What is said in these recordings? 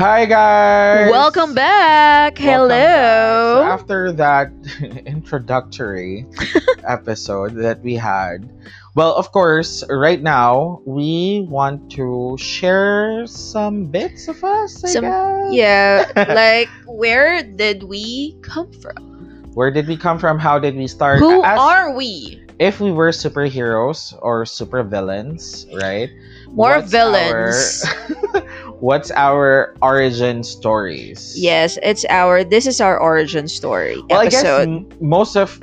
Hi guys. Welcome back. Welcome back. So Hello. after that introductory episode that we had, well, of course, right now we want to share some bits of us. I Some- guess. yeah, like where did we come from? Where did we come from? How did we start? Who As- are we? if we were superheroes or supervillains, right? More what's villains. our- what's our origin stories? Yes, it's our. This is our origin story Well, I guess most of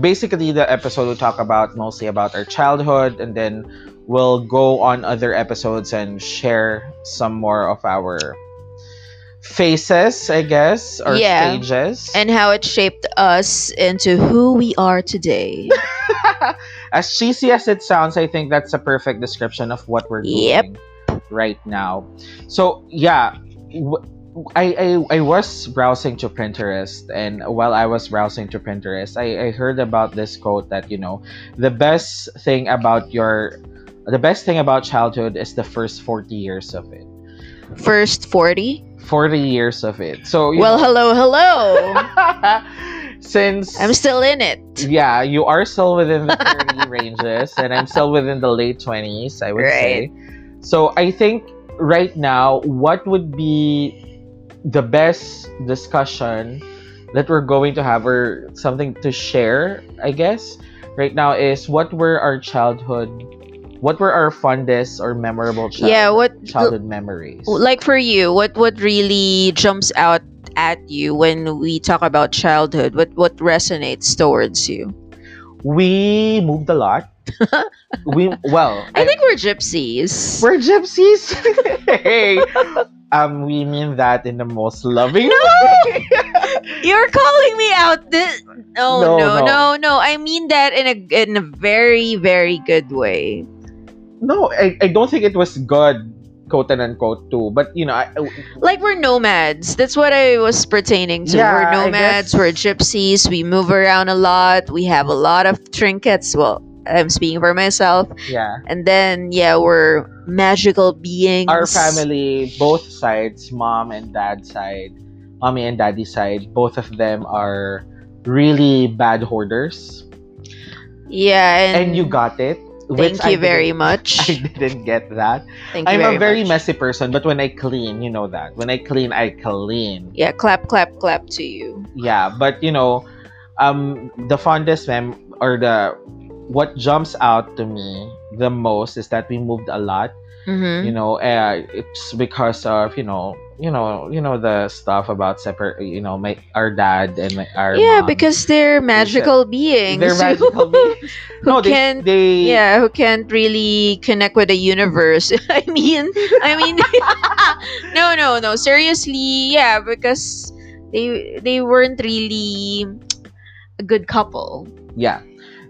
basically the episode will talk about mostly about our childhood, and then we'll go on other episodes and share some more of our faces, I guess, or Yeah. stages. and how it shaped us into who we are today. as cheesy as it sounds, I think that's a perfect description of what we're doing. Yep. Right now. So yeah, I, I, I was browsing to Pinterest, and while I was browsing to Pinterest, I, I heard about this quote that you know the best thing about your the best thing about childhood is the first 40 years of it. First 40? 40 years of it. So you Well, know, hello, hello. since I'm still in it. yeah, you are still within the 30 ranges, and I'm still within the late 20s, I would say. So I think right now, what would be the best discussion that we're going to have, or something to share, I guess, right now is what were our childhood, what were our fondest or memorable child- Yeah, what childhood memories? like for you what what really jumps out at you when we talk about childhood what what resonates towards you we moved a lot. We well, i think we're gypsies. We're gypsies. hey, um, we mean that in the most loving No! way. you're calling me out this oh No, no, no. no no. I mean that in a in a very very good way. No, I, I don't think it was good, quote and unquote, too. But you know, I, like we're nomads. That's what i was pertaining to. Yeah, we're nomads. We're gypsies. We move around a lot. We have a lot of trinkets. Well i'm speaking for myself yeah, and then yeah we're magical beings our family, both sides, mom and dad side, mommy and daddy side, both of them are really bad hoarders, Yeah, and, and you got it. Thank you very much. I didn't get that. Thank you I'm very a very much. messy person, but when I clean, you know that. When I clean, I clean. Yeah, clap, clap, clap to you. yeah but you know um the fondest mem or the what jumps out to me the most is that we moved a lot Mm-hmm. you know uh, it's because of you know you know you know the stuff about separate you know my our dad and my, our Yeah, mom. because they're magical beings. they're magical beings who no they, can't- they yeah, who can't really connect with the universe. I mean, I mean, no, no, no. Seriously, yeah, because they they weren't really a good couple. yeah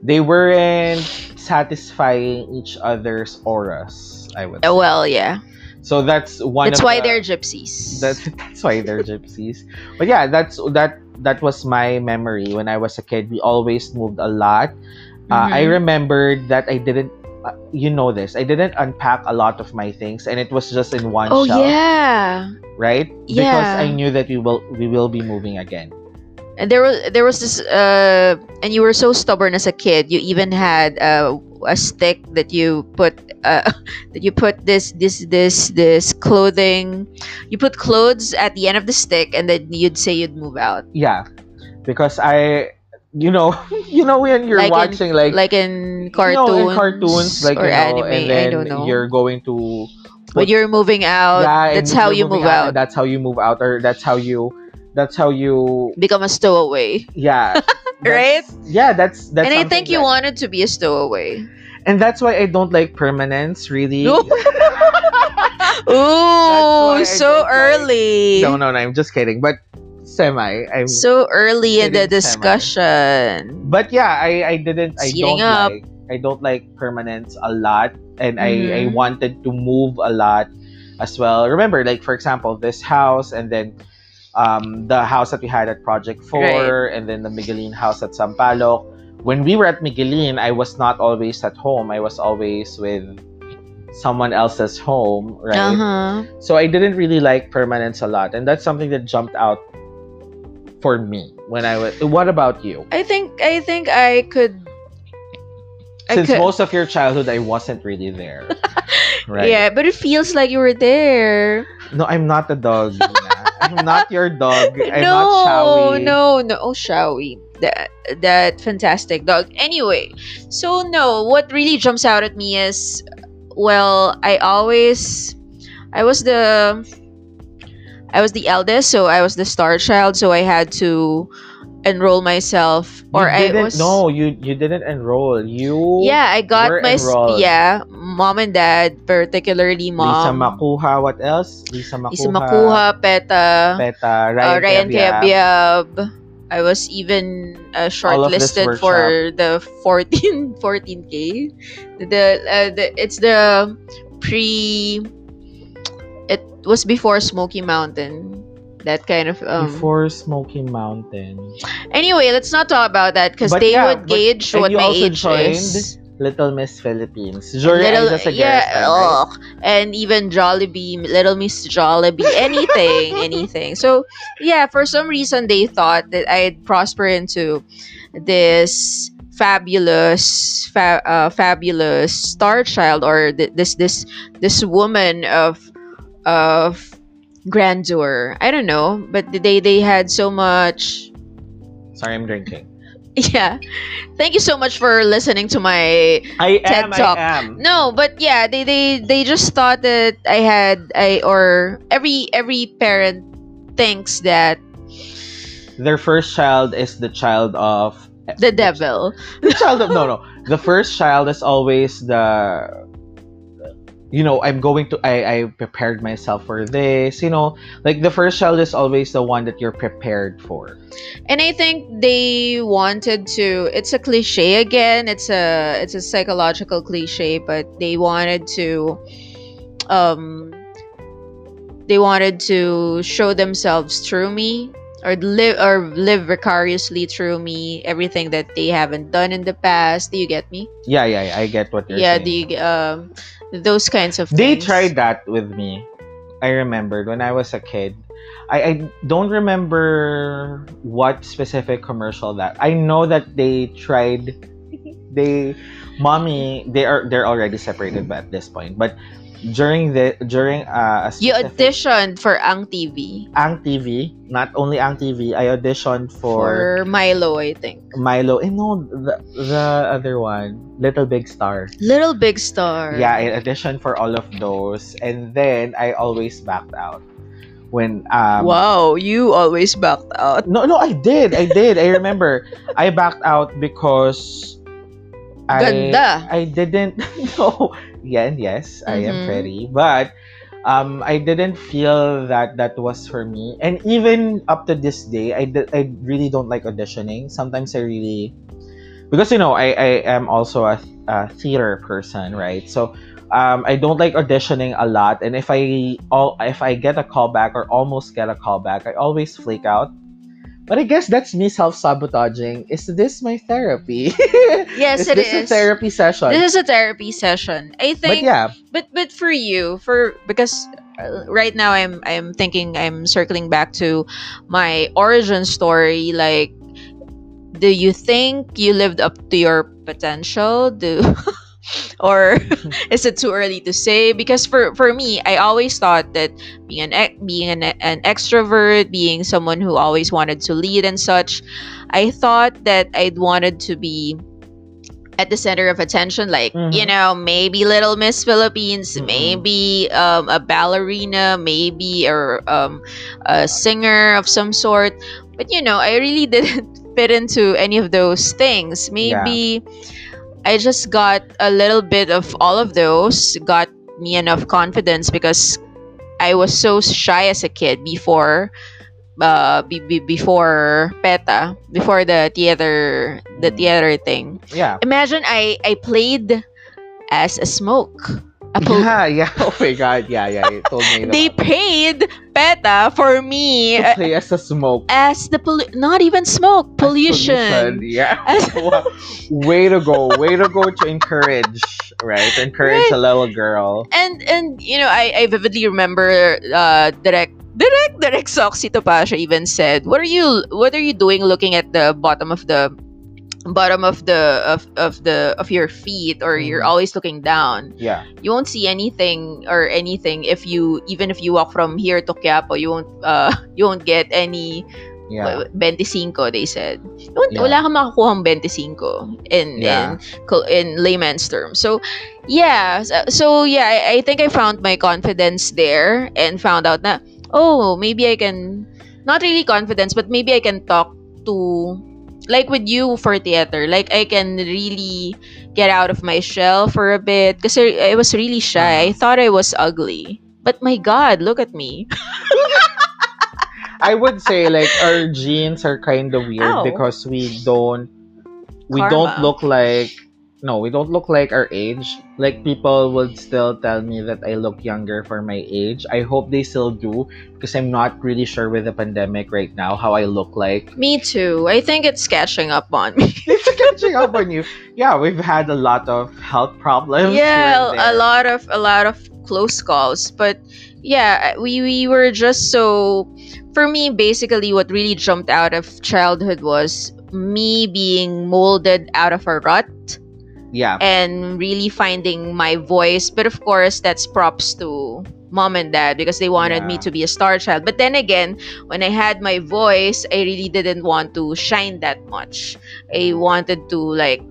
they weren't satisfying each other's auras i would Uh, say. Well, yeah, so that's one that's why the- they're gypsies. That's that's why they're gypsies. But yeah, that's that that was my memory when I was a kid. We always moved a lot. Uh, I Mhm. remembered that I didn't. Uh, you know this. I didn't unpack a lot of my things, and it was just in one oh shelf, yeah. right? Yeah. Because I knew that we will we will be moving again. And there was there was this uh and you were so stubborn as a kid. You even had uh, a stick that you put uh that you put this this this this clothing. You put clothes at the end of the stick, and then you'd say you'd move out, Yeah, because I, you know, you know when you're Like in- watching like, like in you cartoons, know, in cartoons like or you know, anime. and then I don't know. you're going to when you're moving out, yeah, that's how you move out. and that's how you move out, or that's how you, that's how you Become a stowaway, Yeah. Right? Yeah, that's that's. and I think you that- wanted to be a stowaway. and that's why I don't like permanence. Really. No. Ooh, so don't like- early. no, no, no. I'm just kidding. But semi. I'm. so early in the Kidding, semi. discussion. but yeah, I I didn't. I Speeding don't up. like. I don't like permanence a lot, and I I Mhm. wanted to move a lot as well. Remember, like for example, this house, and then. Um, the house that we had at Project 4 and then the Miguelin house at Sampaloc. When we were at Miguelin, I was not always at home. I was always with someone else's home, right? Uh-huh. So I didn't really like permanence a lot, and that's something that jumped out for me when I was. What about you? I think I think I could Since could- most of your childhood, I wasn't really there. right? Yeah, but it feels like you were there. No, I'm not a dog. I'm not your dog. I'm no, not Shawi. no, no. Oh, Shawi. That that fantastic dog. Anyway, so no, what really jumps out at me is, well, I always, I was the, I was the eldest, so I was the star child, so I had to enroll myself, or I was. No, you you didn't enroll. You. Yeah, I got my enrolled. yeah, mom and dad, particularly mom. Lisa. Makuha. What else? Lisa Makuha. Lisa Makuha, Peta, Peta. Ryan, uh, Ryan. I was even uh, All of this shortlisted for the 14 14k. The uh, the it's the pre. It was before Smoky Mountain. That kind of um. Before Smoky Mountain. Anyway, let's not talk about that because they yeah, would gauge what my age joined is. Little Miss Philippines. During Little, Aiza Seguerra's yeah, time, right? ugh. and even Jollibee, Little Miss Jollibee, anything, anything. So yeah, for some reason they thought that I'd prosper into this fabulous, fa- uh, fabulous star child or th- this this this woman of of grandeur. I don't know, but they they had so much. Sorry, I'm drinking. Yeah, thank you so much for listening to my I TED am. Talk. I am. no, but yeah, they they they just thought that I had I or every every parent thinks that Their first child is the child of the devil. the child of no no. The first child is always the you know i'm going to i i prepared myself for this you know like the first child is always the one that you're prepared for And I think they wanted to it's a cliche again. It's a it's a psychological cliche, but they wanted to um they wanted to show themselves through me or live or live vicariously through me everything that they haven't done in the past. Do you get me? yeah yeah, yeah i get what you're yeah, saying the um those kinds of they things. tried that with me i remembered when i was a kid I, I don't remember what specific commercial that i know that they tried they mommy they are they're already separated by at this point but during the during uh, a You auditioned for Ang TV Ang TV, not only Ang TV, I auditioned for, for Milo, I think. Milo. And no, the, the other one, Little Big Star. Little Big Star. Yeah, I auditioned for all of those, and then I always backed out when um. wow, you always backed out. No, no, I did, I did. I remember, I backed out because I Ganda. I didn't know. Yeah, and yes, I am Mhm. pretty, but um, I didn't feel that that was for me. And even up to this day, I, di- I really don't like auditioning. Sometimes I really because you know I, I am also a, a theater person, right? So um, I don't like auditioning a lot. And if I all if I get a callback or almost get a callback, I always flake out. But I guess that's me self sabotaging. Is this my therapy? Yes, is it this is. a therapy session? This is a therapy session. I think. but yeah, but but for you for because uh, right now i'm i'm thinking i'm circling back to my origin story like do you think you lived up to your potential do or is it too early to say because for for me i always thought that being an being an, an extrovert being someone who always wanted to lead and such i thought that i'd wanted to be at the center of attention like you Mhm. know maybe little miss philippines Mhm. maybe um, a ballerina maybe or um, a singer of some sort but you know i really didn't fit into any of those things maybe i just got a little bit of all of those got me enough confidence because i was so shy as a kid before uh be, be, before peta before the theater the Mm. theater thing yeah. imagine I I played as a smoke. Yeah, yeah. Oh my god, yeah, yeah. You told me they paid PETA for me to uh, play as a smoke. as the pollu- not even smoke pollution. Yeah. As- Wow. way to go. Way to go to encourage, right? To encourage Right. a little girl. and and you know I, I vividly remember uh direct direct direct Soxie Topacio even said what are you what are you doing looking at the bottom of the bottom of the of, of the of your feet or you're Mhm. always looking down Yeah. you won't see anything or anything if you even if you walk from here to Quiapo you won't uh you won't get any Yeah. 25 they said You won't- Yeah. wala kang makukuha 25 in Yeah. in in layman's terms so yeah so, so yeah I, I think I found my confidence there and found out that oh maybe I can not really confidence but maybe I can talk to like with you for theater like I can really get out of my shell for a bit because I, was really shy I uh-huh. thought I was ugly but my god look at me I would say like our genes are kind of weird Ow. because we don't we Karma. don't look like no, we don't look like our age. Like people would still tell me that I look younger for my age. I hope they still do because I'm not really sure with the pandemic right now how I look like. me too I think it's catching up on me It's catching up on you. Yeah, we've had a lot of health problems. yeah a lot of a lot of close calls but yeah we we were just so for me basically what really jumped out of childhood was me being molded out of a rut Yeah. and really finding my voice. But of course that's props to mom and dad because they wanted me to be a star child. But then again when i had my voice i really didn't want to shine that much. I wanted to like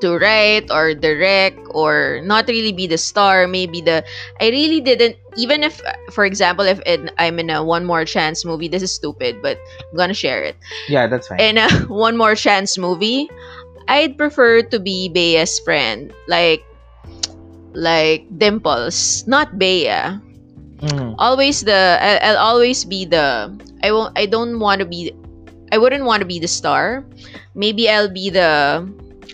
to write or direct or not really be the star. Maybe the i really didn't even if for example if in, i'm in a one more chance movie this is stupid but i'm gonna share it. Yeah, that's fine. in a one more chance movie, I'd prefer to be Bea's friend, like like Dimples, not Bea. Mhm. Always the I- I'll always be the I won't I don't want to be I wouldn't want to be the star. Maybe I'll be the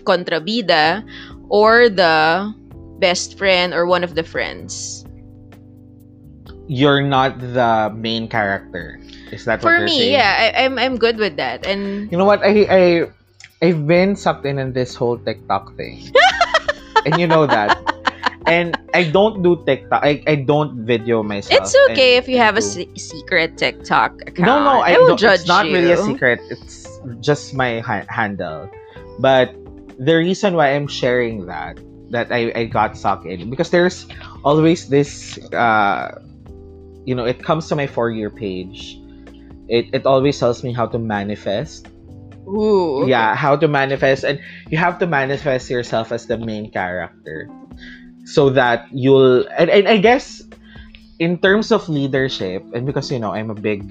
contrabida or the best friend or one of the friends. You're not the main character. Is that what For you're me, saying? yeah, I, I'm I'm good with that. And You know what? I I I've been sucked in in this whole TikTok thing, and you know that. And I don't do TikTok. I, I don't video myself. It's okay and- if you have a se- secret TikTok account. No, no, I, I will don't, judge It's not you. really a secret. It's just my ha- handle. But the reason why I'm sharing that that I, I got sucked in because there's always this uh you know it comes to my for year page. It it always tells me how to manifest Ooh. okay. yeah how to manifest and you have to manifest yourself as the main character so that you'll and, and i guess in terms of leadership and because you know i'm a big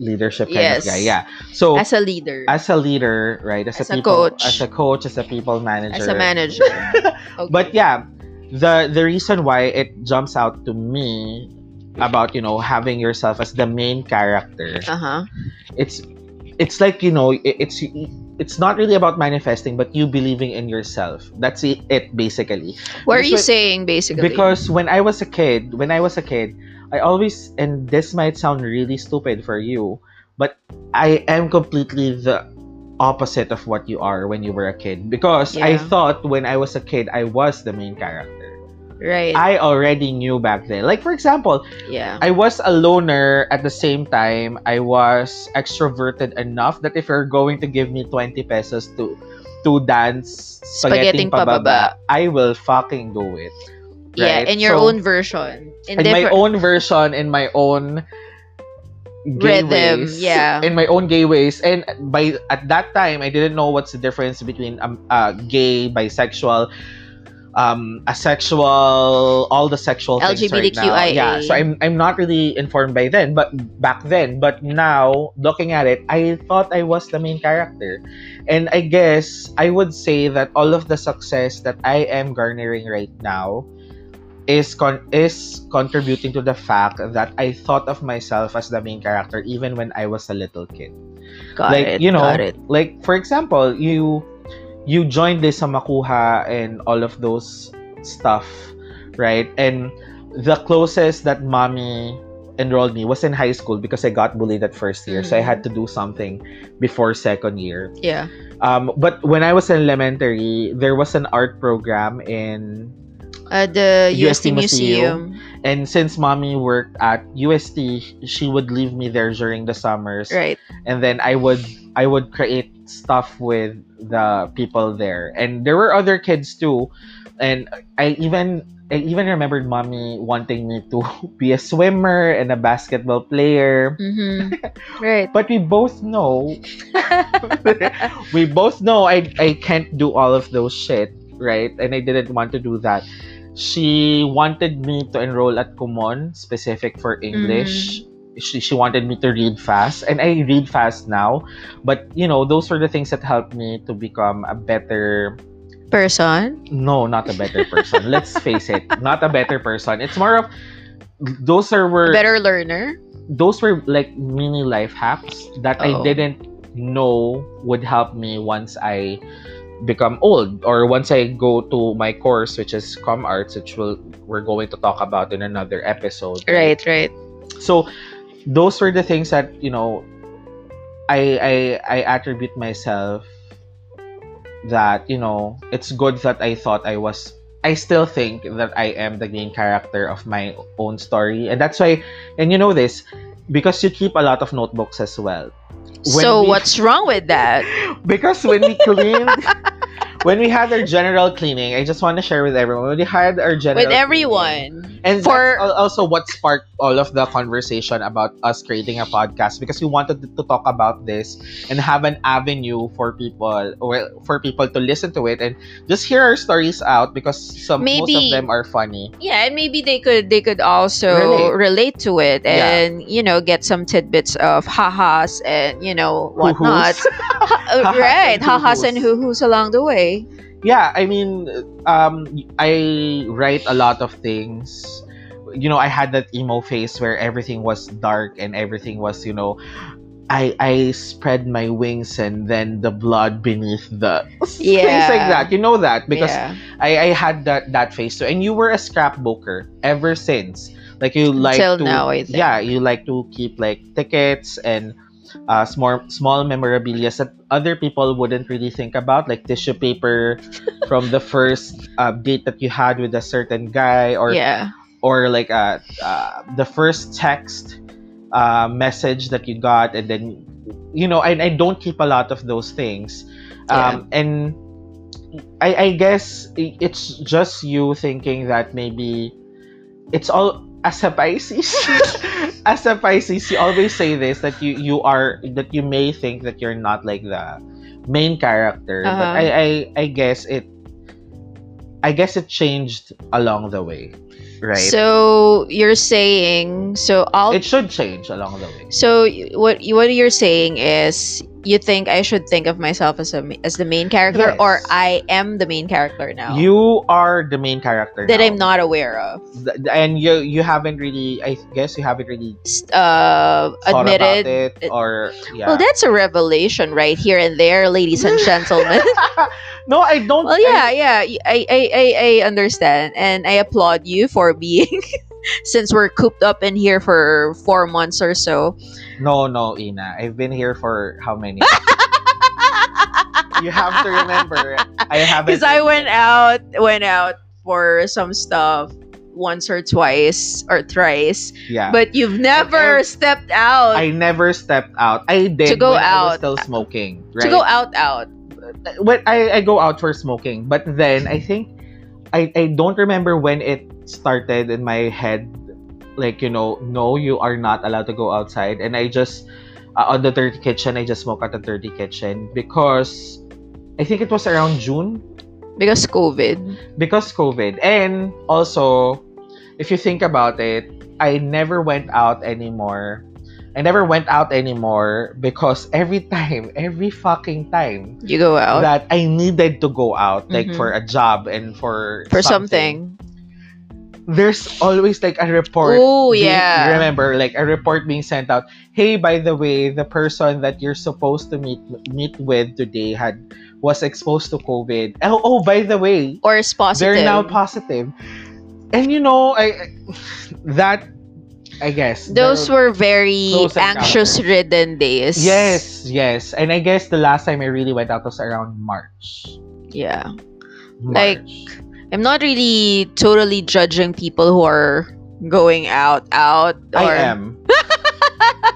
leadership kind Yes. of guy yeah so As a leader. as a leader right as, As a people coach. as a coach as a people manager as a manager. Okay. but yeah the the reason why it jumps out to me about you know having yourself as the main character Uh-huh. it's it's like you know it's it's not really about manifesting but you believing in yourself. That's it, basically. What are you when- saying basically? because when i was a kid when i was a kid i always and this might sound really stupid for you but i am completely the opposite of what you are when you were a kid. Because i thought when i was a kid i was the main character right. i already knew back then like for example yeah. I was a loner at the same time. I was extroverted enough that if you're going to give me 20 pesos to to dance spaghetti pababa. I will fucking do it. yeah, in your So, own version. In, In my own version, in my own gay Rhythm, ways, yeah. in my own gay ways. And by at that time, I didn't know what's the difference between um, uh, gay, bisexual, um asexual all the sexual things right now yeah so i'm i'm not really informed by then but back then but now looking at it i thought i was the main character and i guess i would say that all of the success that i am garnering right now is con- is contributing to the fact that i thought of myself as the main character even when i was a little kid got like it. you know got it. like for example you you joined this sa makuha and all of those stuff right? And the closest that mommy enrolled me was in high school because I got bullied at first year, so I had to do something before second year. Yeah. Um, but when I was in elementary, there was an art program in Uh, the UST UST Museum. Museum. and since mommy worked at UST, she would leave me there during the summers. Right. and then I would I would create stuff with the people there, and there were other kids too, and I even I even remembered mommy wanting me to be a swimmer and a basketball player, Mm-hmm. right. but we both know we both know I I can't do all of those shit, right? And I didn't want to do that. She wanted me to enroll at Kumon, specific for English. She, she wanted me to read fast, and I read fast now. But you know, those were the things that helped me to become a better. Person. No, not a better person. Let's face it, not a better person. It's more of those are were Better learner. those were like mini life hacks that I Oh. didn't know would help me once I become old or once I go to my course which is com arts which will we're going to talk about in another episode Right, right. so those were the things that you know I I I attribute myself that you know it's good that I thought I was I still think that I am the main character of my own story and that's why and you know this because you keep a lot of notebooks as well When so we- what's wrong with that? because when we cleaned when we had our general cleaning I just want to share with everyone when we had our general With cleaning- everyone. and For- also what sparked all of the conversation about us creating a podcast because we wanted to talk about this and have an avenue for people or for people to listen to it and just hear our stories out because some most of them are funny. Yeah, and maybe they could they could also Relate. relate, to it Yeah. and you know get some tidbits of ha-has and you know whatnot. Uh, right, ha-has and hoo-hoos along the way. Yeah, I mean, um, I write a lot of things. You know, I had that emo phase where everything was dark and everything was, you know, I I spread my wings and then the blood beneath the things Yeah. like that. You know that because yeah. I I had that that phase too. And you were a scrapbooker ever since. Like you like Until to now, I think. yeah, you like to keep like tickets and uh, small small memorabilia that other people wouldn't really think about, like tissue paper from the first uh, date that you had with a certain guy, or yeah. or like uh, uh, the first text uh, message that you got, and then you know, I, I don't keep a lot of those things, um, and I, I guess it's just you thinking that maybe it's all as a Pisces. as a Pisces, you always say this that you you are that you may think that you're not like the main character, but Uh-huh. I, I I guess it I guess it changed along the way, right? So you're saying so all it should change along the way. so what what you're saying is you think I should think of myself as a as the main character Yes. or I am the main character now You are the main character that now. I'm not aware of. And you you haven't really I guess you haven't really Uh, admitted. it or yeah. Well, that's a revelation right here and there, ladies and gentlemen. no, I don't. well, yeah, yeah, I I I understand, and I applaud you for being. Since we're cooped up in here for four months or so, no, no, Ina. I've been here for how many? you have to remember. I haven't. because I went out, went out for some stuff once or twice or thrice, Yeah. but you've never ev- stepped out I never stepped out. I did To go I out. still smoking. Right? to go out, out. when I, I go out for smoking, but then I think I, I don't remember when it started in my head. Like you know, no, you are not allowed to go outside, and I just uh, on the dirty kitchen. I just smoke at the dirty kitchen because I think it was around June Because COVID. because COVID, and also if you think about it, I never went out anymore. I never went out anymore because every time, every fucking time You go out that I needed to go out, like Mhm. for a job and for for something. There's always like a report. Oh being- yeah. remember, like a report being sent out. Hey, by the way, the person that you're supposed to meet meet with today had was exposed to COVID. Oh, oh by the way, Or it's positive. they're now positive. and you know, I that I guess Those were very anxious ridden days. yes, yes, and I guess the last time I really went out was around March. Yeah. March. Like, I'm not really totally judging people who are going out out or I am.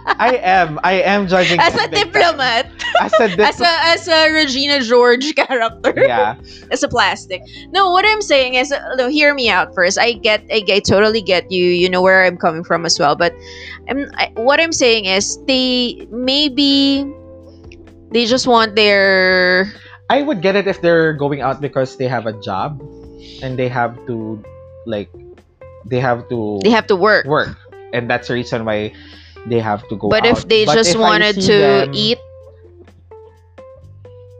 I am. I am judging as a time. diplomat As a as diplomat. a as a Regina George character yeah. as a plastic no what I'm saying is uh, no, hear me out first I get I, I totally get you you know where I'm coming from as well but I'm I, what I'm saying is they maybe they just want their I would get it if they're going out because they have a job and they have to like they have to they have to work work and that's the reason why they have to go but out. if they But just if wanted to them- eat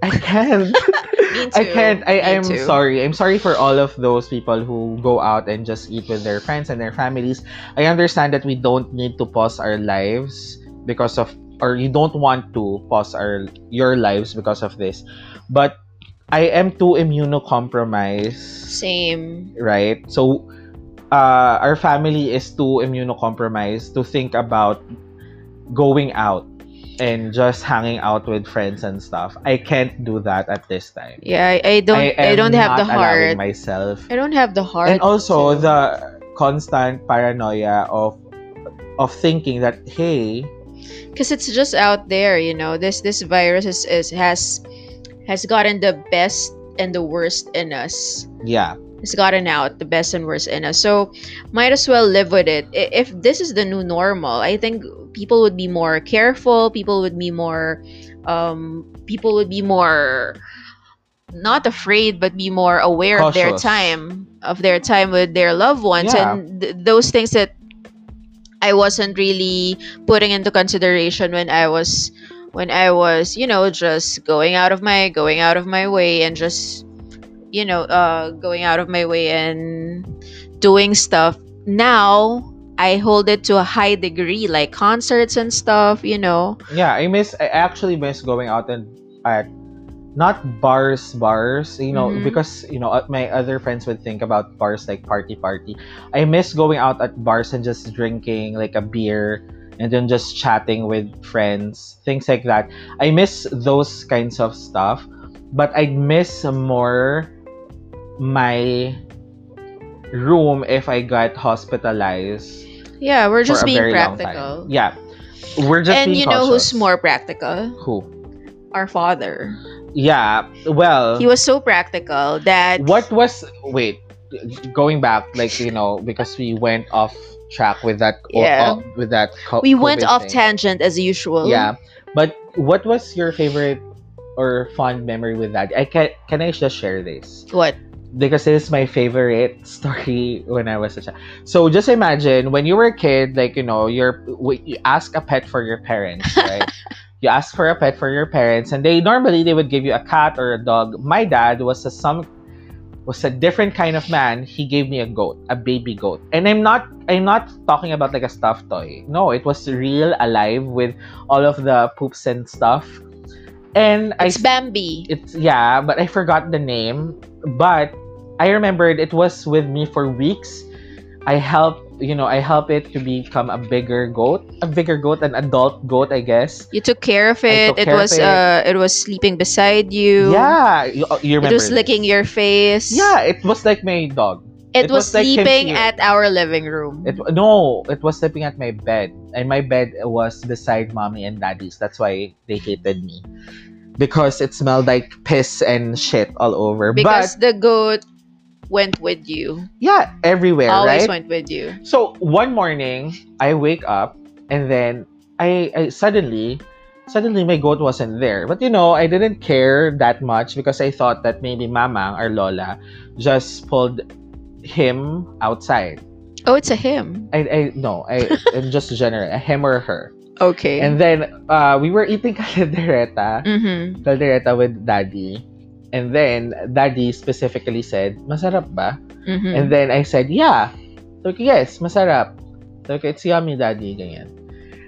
I can't. I can't. I am sorry. I'm sorry for all of those people who go out and just eat with their friends and their families. I understand that we don't need to pause our lives because of or you don't want to pause our your lives because of this. But I am too immunocompromised, same right? So uh, our family is too immunocompromised to think about going out and just hanging out with friends and stuff. I can't do that at this time. yeah I, I don't I, am don't have the heart myself. I don't have the heart And also the constant paranoia of of thinking that hey, because it's just out there you know this this virus is, is has has gotten the best and the worst in us. Yeah, it's gotten out the best and worst in us. So might as well live with it. If this is the new normal i think people would be more careful. People would be more um people would be more not afraid but be more aware of their time of their time with their loved ones. Yeah. and th- those things that I wasn't really putting into consideration when I was when I was, you know, just going out of my going out of my way and just you know, uh going out of my way and doing stuff. Now I hold it to a high degree like concerts and stuff, you know. yeah. I miss. I actually miss going out and at not bars, bars. You know, Mhm. because you know uh, my other friends would think about bars like party, party. I miss going out at bars and just drinking like a beer and then just chatting with friends, things like that. I miss those kinds of stuff, but I miss more my room if I got hospitalized Yeah, we're just being practical. Yeah, we're just and you know who's more practical? who? Our father. Yeah, well, He was so practical that what was wait going back like you know because we went off track with that Yeah. with that co- we went off thing. tangent as usual. Yeah, but what was your favorite or fond memory with that? I can can I just share this What? because this is my favorite story when I was a child. So just imagine when you were a kid, like you know, you're you ask a pet for your parents, right? you ask for a pet for your parents, and they normally they would give you a cat or a dog. My dad was a some was a different kind of man. He gave me a goat, a baby goat, and I'm not I'm not talking about like a stuffed toy. No, it was real, alive with all of the poops and stuff. And I It's Bambi. it's yeah, but I forgot the name. But I remembered it was with me for weeks. I helped, you know, I help it to become a bigger goat, a bigger goat, an adult goat, I guess. You took care of it. It was it. uh it was sleeping beside you. Yeah, you, uh, you It remember? was this. licking your face. Yeah, it was like my dog. It, it was, was like sleeping at our living room. It no, it was sleeping at my bed, and my bed was beside mommy and daddy's. That's why they hated me, because it smelled like piss and shit all over. because but the goat went with you. yeah, everywhere, Always right? went with you. So one morning, I wake up and then I, I suddenly suddenly my goat wasn't there. But you know, I didn't care that much because I thought that maybe Mama or Lola just pulled him outside. Oh, it's a him. I, I no, I I'm just general, a him or her. Okay. And then uh, we were eating caldereta, mm-hmm. caldereta with daddy. And then daddy specifically said, "Masarap ba?" Mm-hmm. And then I said, yeah. Ko, yes, masarap. Ko, it's yummy, daddy, ganyan.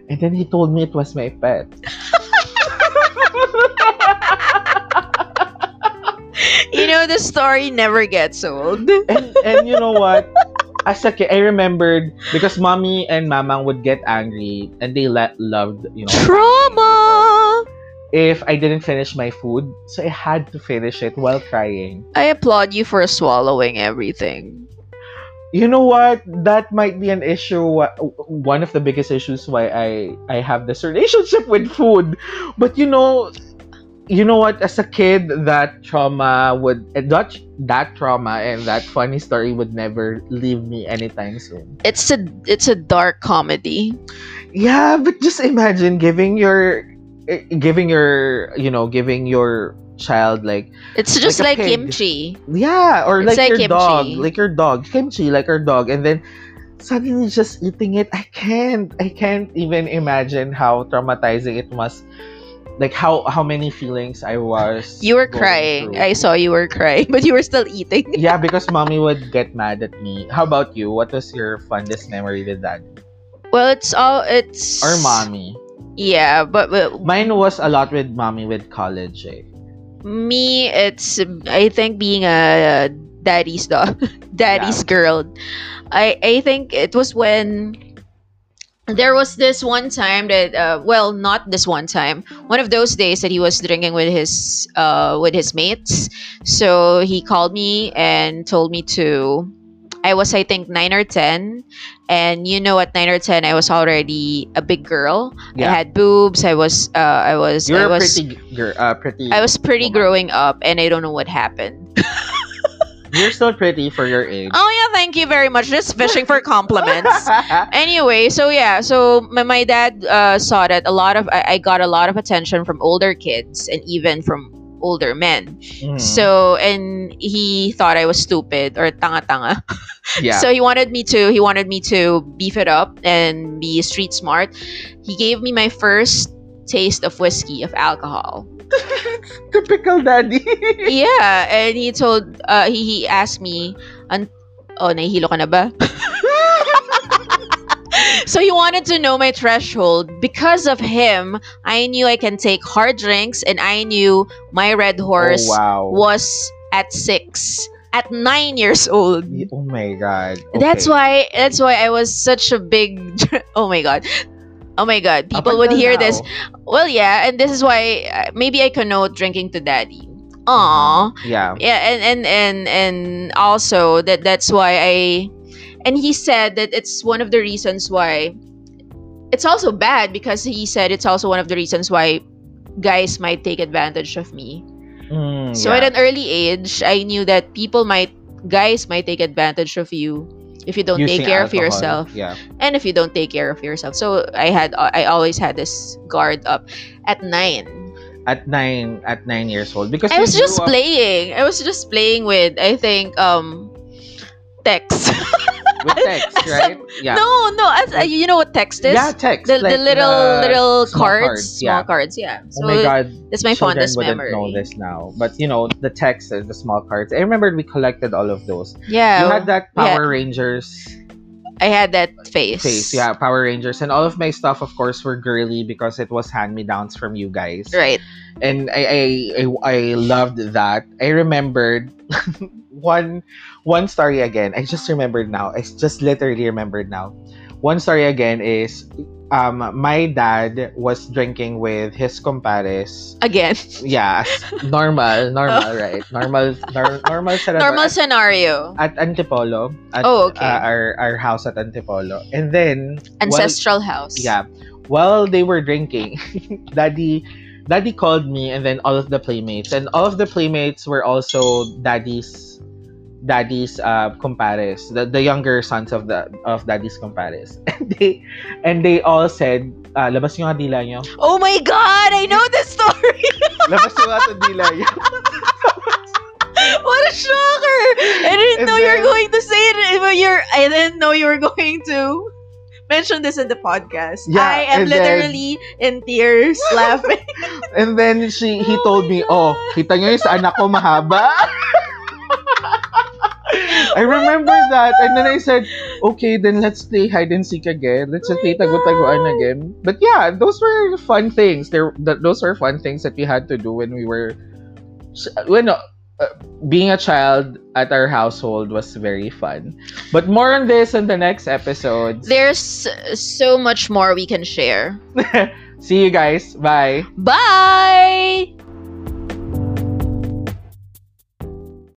And then he told me it was my pet. you know the story never gets old. And, and you know what? as a kid, I remembered because mommy and mamang would get angry and they let loved, you know, Trauma. If I didn't finish my food. So I had to finish it while crying. I applaud you for swallowing everything. You know what? That might be an issue. One of the biggest issues why I I have this relationship with food. But you know, you know what? As a kid, that trauma would that that trauma and that funny story would never leave me anytime soon. It's a it's a dark comedy. Yeah, but just imagine giving your Eh, giving your you know giving your child like It's just Like like, kimchi. yeah or It's like, like your dog like your dog kimchi like our dog and then suddenly just eating it i can't i can't even imagine how traumatizing it must like how how many feelings i was You were crying. through. I saw you were crying, but you were still eating. yeah because mommy would get mad at me how about you what was your fondest memory with that Well, it's all it's or mommy Yeah, but, but mine was a lot with mommy with college eh. me, it's I think being a daddy's dog, daddy's girl. I I think it was when there was this one time that uh, well not this one time one of those days that he was drinking with his uh with his mates so he called me and told me to i was i think 9 or 10 and you know at 9 or 10 i was already a big girl. I had boobs. I was uh i was you i was pretty girl uh, pretty i was pretty woman. growing up and i don't know what happened. You're still pretty for your age. Oh yeah thank you very much. Just fishing for compliments. Anyway so yeah so my, my dad uh, saw that a lot of I, I got a lot of attention from older kids and even from older men. Mhm. so and he thought i was stupid or tanga tanga yeah. So he wanted me to he wanted me to beef it up and be street smart. He gave me my first taste of whiskey of alcohol. Typical daddy. Yeah and he told uh he, he asked me oh nahihilo ka na ba so he wanted to know my threshold. Because of him i knew i can take hard drinks and i knew my red horse oh wow. was at six at nine years old. Oh my god. that's why that's why i was such a big oh my god. Oh my god. People would hear this. well yeah and this is why uh, maybe i connote drinking to daddy. Aww Yeah. yeah and and and and also that that's why i and he said that it's one of the reasons why it's also bad because he said it's also one of the reasons why guys might take advantage of me Mm, so yeah. at an early age i knew that people might guys might take advantage of you if you don't Using take care of yourself Yeah. and if you don't take care of yourself so i had i always had this guard up at nine At nine at nine years old because I was just up playing. I was just playing with I think um text. with text, right? Yeah. No, no. As, uh, you know what text is? Yeah, text. the, like the little little small cards, cards, small yeah. cards. Yeah. So oh my god, that's my fondest wouldn't memory. know this now. But you know, the text is the small cards. I remember we collected all of those. Yeah. you had that yeah. Power Rangers I had that face. face. Yeah, Power Rangers. And all of my stuff, of course, were girly because it was hand me downs from you guys. Right. and I, I I I loved that. I remembered one one story again. I just remembered now. I just literally remembered now. One story again is um my dad was drinking with his compares. Again. Yeah, normal, normal, right? Normal nor, normal sa Normal at, scenario. at Antipolo. At, Oh, okay. uh, our our house at Antipolo. And then while- Ancestral house. yeah. While they were drinking, Daddy Daddy called me and then all of the playmates. And all of the playmates were also Daddy's Daddy's uh compares, the, the younger sons of the of Daddy's compares. And they and they all said, uh, labas yung nga dila nyo. Oh my god, I know this story. Labas yung nga dila nyo. what a shocker! I didn't And know you were then- going to say it. But you're, I didn't know you were going to mention this in the podcast. Yeah, I am and then- literally in tears laughing. And then she he Oh told me, God. "Oh, kita nyo yung sa anak ko mahaba." I remember that, and then I said, "Okay, then let's play hide and seek again. Let's Oh play my tago-taguan again." But yeah, those were fun things. There, th- those were fun things that we had to do when we were, when uh, being a child at our household was very fun. But more on this in the next episode. There's so much more we can share. See you guys. Bye. Bye.